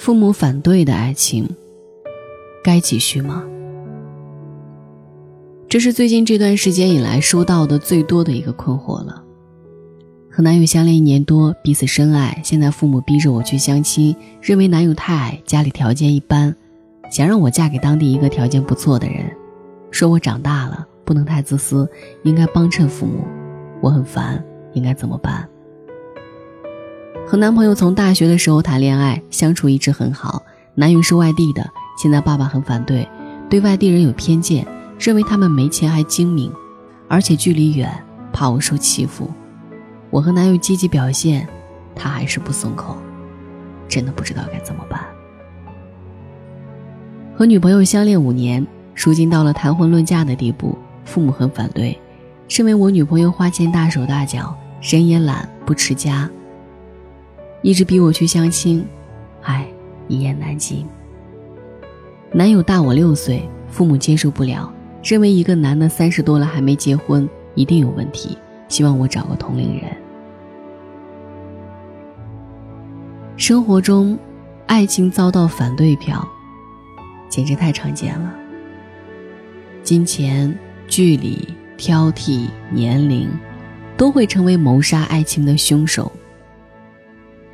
父母反对的爱情，该继续吗？这是最近这段时间以来收到的最多的一个困惑了。和男友相恋一年多，彼此深爱，现在父母逼着我去相亲，认为男友太矮，家里条件一般，想让我嫁给当地一个条件不错的人，说我长大了不能太自私，应该帮衬父母，我很烦，应该怎么办？和男朋友从大学的时候谈恋爱，相处一直很好。男友是外地的，现在爸爸很反对，对外地人有偏见，认为他们没钱还精明，而且距离远，怕我受欺负。我和男友积极表现，他还是不松口，真的不知道该怎么办。和女朋友相恋五年，如今到了谈婚论嫁的地步，父母很反对，认为我女朋友花钱大手大脚，人也懒，不持家。一直逼我去相亲，唉，一言难尽。男友大我六岁，父母接受不了，认为一个男的三十多了还没结婚，一定有问题，希望我找个同龄人。生活中，爱情遭到反对票，简直太常见了。金钱、距离、挑剔、年龄，都会成为谋杀爱情的凶手。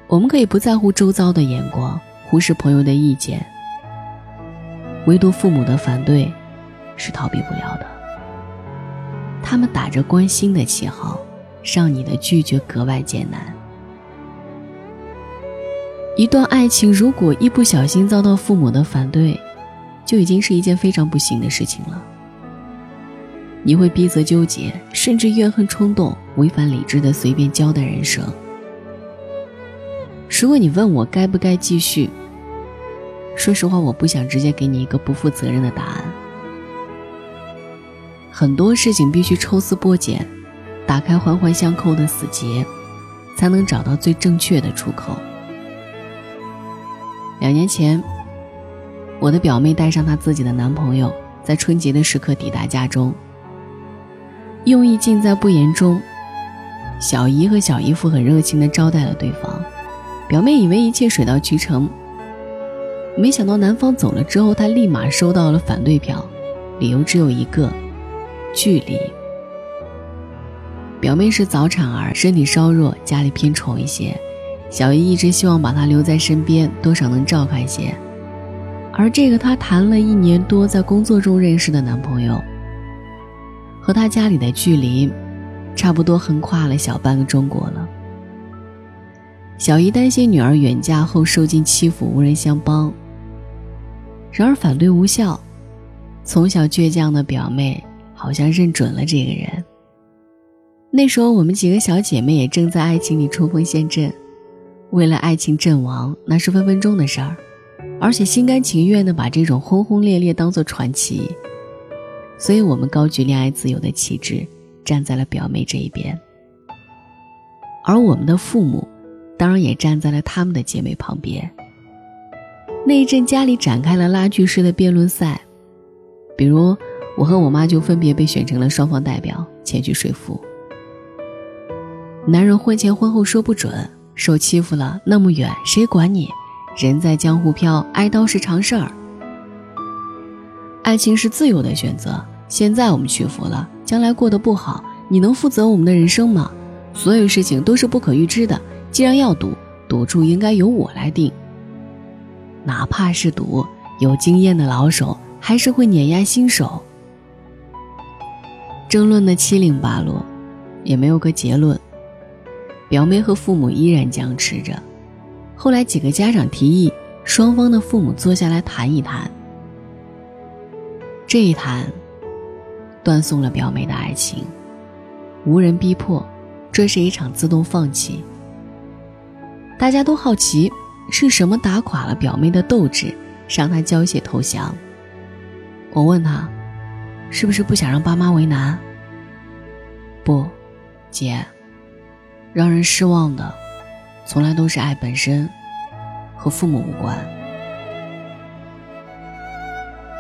我们可以不在乎周遭的眼光，忽视朋友的意见，唯独父母的反对，是逃避不了的。他们打着关心的旗号，让你的拒绝格外艰难。一段爱情如果一不小心遭到父母的反对，就已经是一件非常不幸的事情了。你会逼责纠结，甚至怨恨冲动，违反理智的随便交代人生。如果你问我该不该继续，说实话，我不想直接给你一个不负责任的答案。很多事情必须抽丝剥茧，打开环环相扣的死结，才能找到最正确的出口。两年前，我的表妹带上她自己的男朋友，在春节的时刻抵达家中，用意尽在不言中。小姨和小姨夫很热情地招待了对方。表妹以为一切水到渠成，没想到男方走了之后，她立马收到了反对票，理由只有一个：距离。表妹是早产儿，身体稍弱，家里偏宠一些，小姨一直希望把她留在身边，多少能照看些。而这个她谈了一年多，在工作中认识的男朋友，和她家里的距离，差不多横跨了小半个中国了。小姨担心女儿远嫁后受尽欺负，无人相帮。然而反对无效，从小倔强的表妹好像认准了这个人。那时候我们几个小姐妹也正在爱情里冲锋陷阵，为了爱情阵亡那是分分钟的事儿，而且心甘情愿地把这种轰轰烈烈当做传奇。所以我们高举恋爱自由的旗帜，站在了表妹这一边。而我们的父母。当然也站在了他们的姐妹旁边。那一阵家里展开了拉锯式的辩论赛，比如我和我妈就分别被选成了双方代表前去说服。男人婚前婚后说不准，受欺负了那么远谁管你？人在江湖飘，挨刀是常事儿。爱情是自由的选择，现在我们屈服了，将来过得不好，你能负责我们的人生吗？所有事情都是不可预知的。既然要赌，赌注应该由我来定。哪怕是赌，有经验的老手还是会碾压新手。争论的七零八落，也没有个结论。表妹和父母依然僵持着。后来几个家长提议，双方的父母坐下来谈一谈。这一谈，断送了表妹的爱情。无人逼迫，这是一场自动放弃。大家都好奇，是什么打垮了表妹的斗志，让她缴械投降？我问她，是不是不想让爸妈为难？不，姐，让人失望的，从来都是爱本身，和父母无关。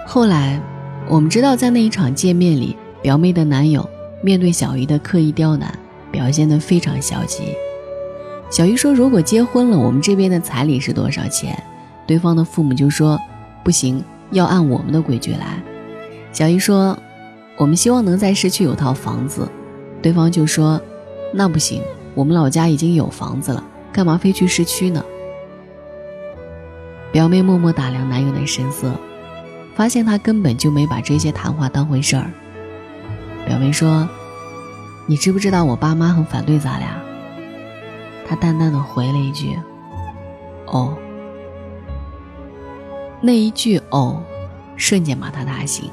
后来，我们知道，在那一场见面里，表妹的男友面对小姨的刻意刁难，表现得非常消极。小姨说：“如果结婚了，我们这边的彩礼是多少钱？对方的父母就说：“不行，要按我们的规矩来。”小姨说：“我们希望能在市区有套房子。”对方就说：“那不行，我们老家已经有房子了，干嘛非去市区呢？”表妹默默打量男友的神色，发现他根本就没把这些谈话当回事儿。表妹说：“你知不知道我爸妈很反对咱俩？”他淡淡的回了一句：“哦。”那一句“哦”，瞬间把他打醒。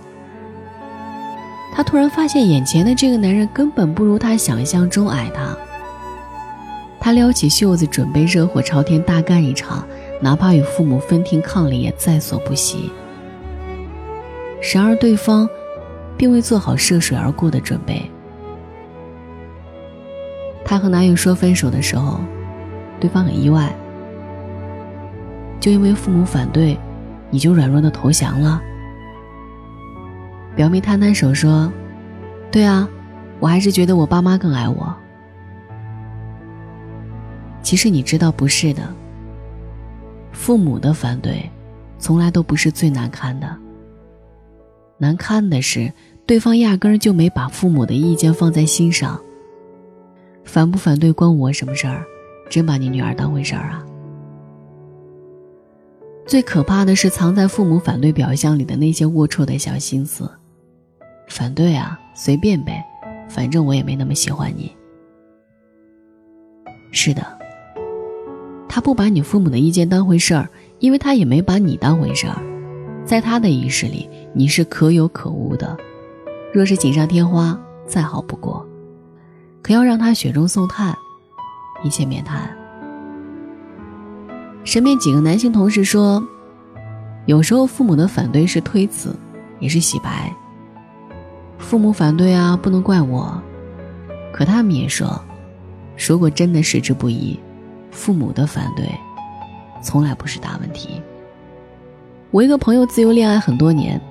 他突然发现，眼前的这个男人根本不如他想象中爱他。他撩起袖子，准备热火朝天大干一场，哪怕与父母分庭抗礼，也在所不惜。然而，对方并未做好涉水而过的准备。她和男友说分手的时候，对方很意外，就因为父母反对，你就软弱的投降了。表妹摊摊手说：“对啊，我还是觉得我爸妈更爱我。其实你知道不是的，父母的反对，从来都不是最难堪的。难堪的是，对方压根儿就没把父母的意见放在心上。反不反对关我什么事儿？真把你女儿当回事儿啊？最可怕的是藏在父母反对表象里的那些龌龊的小心思。”反对啊，随便呗，反正我也没那么喜欢你。是的，他不把你父母的意见当回事儿，因为他也没把你当回事儿，在他的意识里，你是可有可无的。若是锦上添花，再好不过；可要让他雪中送炭，一切免谈。身边几个男性同事说，有时候父母的反对是推辞，也是洗白。父母反对啊，不能怪我。可他们也说，如果真的矢志不移，父母的反对，从来不是大问题。我一个朋友自由恋爱很多年，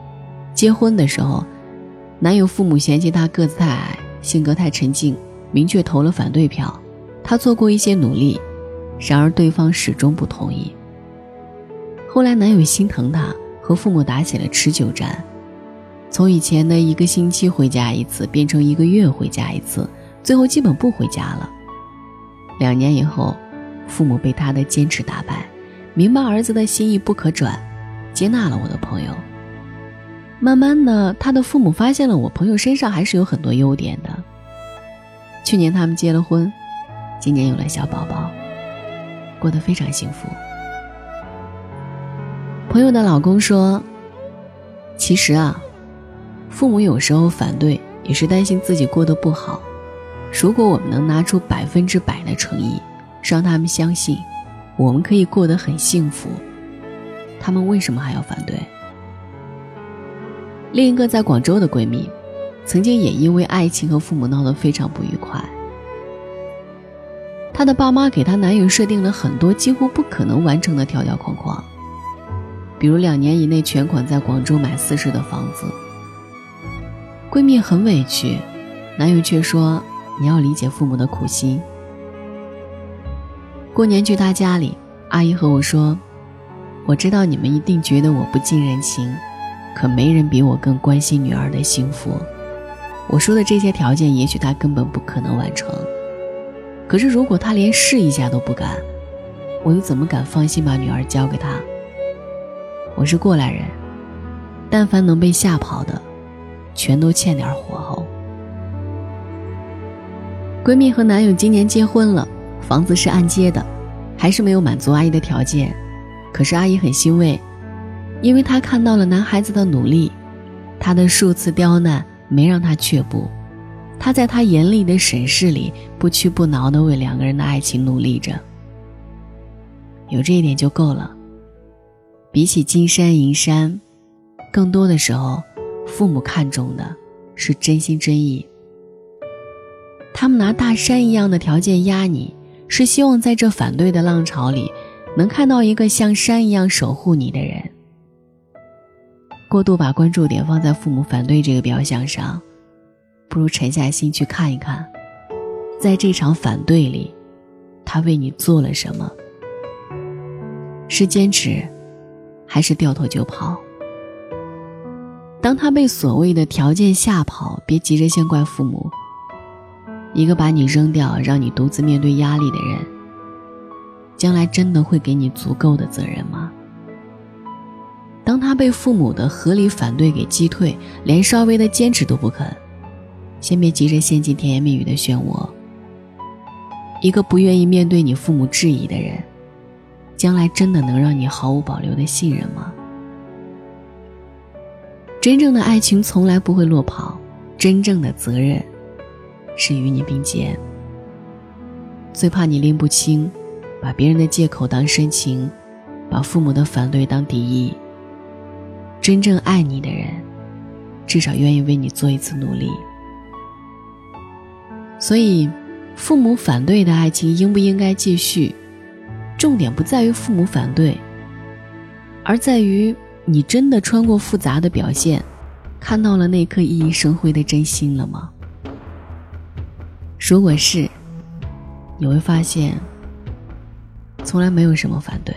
结婚的时候，男友父母嫌弃他个子太矮，性格太沉静，明确投了反对票。他做过一些努力，然而对方始终不同意。后来男友心疼她，和父母打起了持久战。从以前的一个星期回家一次，变成一个月回家一次，最后基本不回家了。两年以后，父母被他的坚持打败，明白儿子的心意不可转，接纳了我的朋友。慢慢的，他的父母发现了我朋友身上还是有很多优点的。去年他们结了婚，今年有了小宝宝，过得非常幸福。朋友的老公说：“其实啊。”父母有时候反对，也是担心自己过得不好。如果我们能拿出百分之百的诚意，让他们相信我们可以过得很幸福，他们为什么还要反对？另一个在广州的闺蜜，曾经也因为爱情和父母闹得非常不愉快。她的爸妈给她男友设定了很多几乎不可能完成的条条框框，比如两年以内全款在广州买四室的房子。闺蜜很委屈，男友却说：“你要理解父母的苦心。”过年去他家里，阿姨和我说：“我知道你们一定觉得我不近人情，可没人比我更关心女儿的幸福。”我说的这些条件，也许他根本不可能完成。可是如果他连试一下都不敢，我又怎么敢放心把女儿交给他？我是过来人，但凡能被吓跑的。全都欠点火候。闺蜜和男友今年结婚了，房子是按揭的，还是没有满足阿姨的条件。可是阿姨很欣慰，因为她看到了男孩子的努力，他的数次刁难没让他却步，他在他严厉的审视里不屈不挠地为两个人的爱情努力着。有这一点就够了。比起金山银山，更多的时候。父母看重的是真心真意，他们拿大山一样的条件压你，是希望在这反对的浪潮里，能看到一个像山一样守护你的人。过度把关注点放在父母反对这个表象上，不如沉下心去看一看，在这场反对里，他为你做了什么？是坚持，还是掉头就跑？当他被所谓的条件吓跑，别急着先怪父母。一个把你扔掉，让你独自面对压力的人，将来真的会给你足够的责任吗？当他被父母的合理反对给击退，连稍微的坚持都不肯，先别急着陷进甜言蜜语的漩涡。一个不愿意面对你父母质疑的人，将来真的能让你毫无保留的信任吗？真正的爱情从来不会落跑，真正的责任是与你并肩。最怕你拎不清，把别人的借口当深情，把父母的反对当敌意。真正爱你的人，至少愿意为你做一次努力。所以。父母反对的爱情应不应该继续？重点不在于父母反对，而在于你真的穿过复杂的表现，看到了那颗熠熠生辉的真心了吗？如果是，你会发现，从来没有什么反对。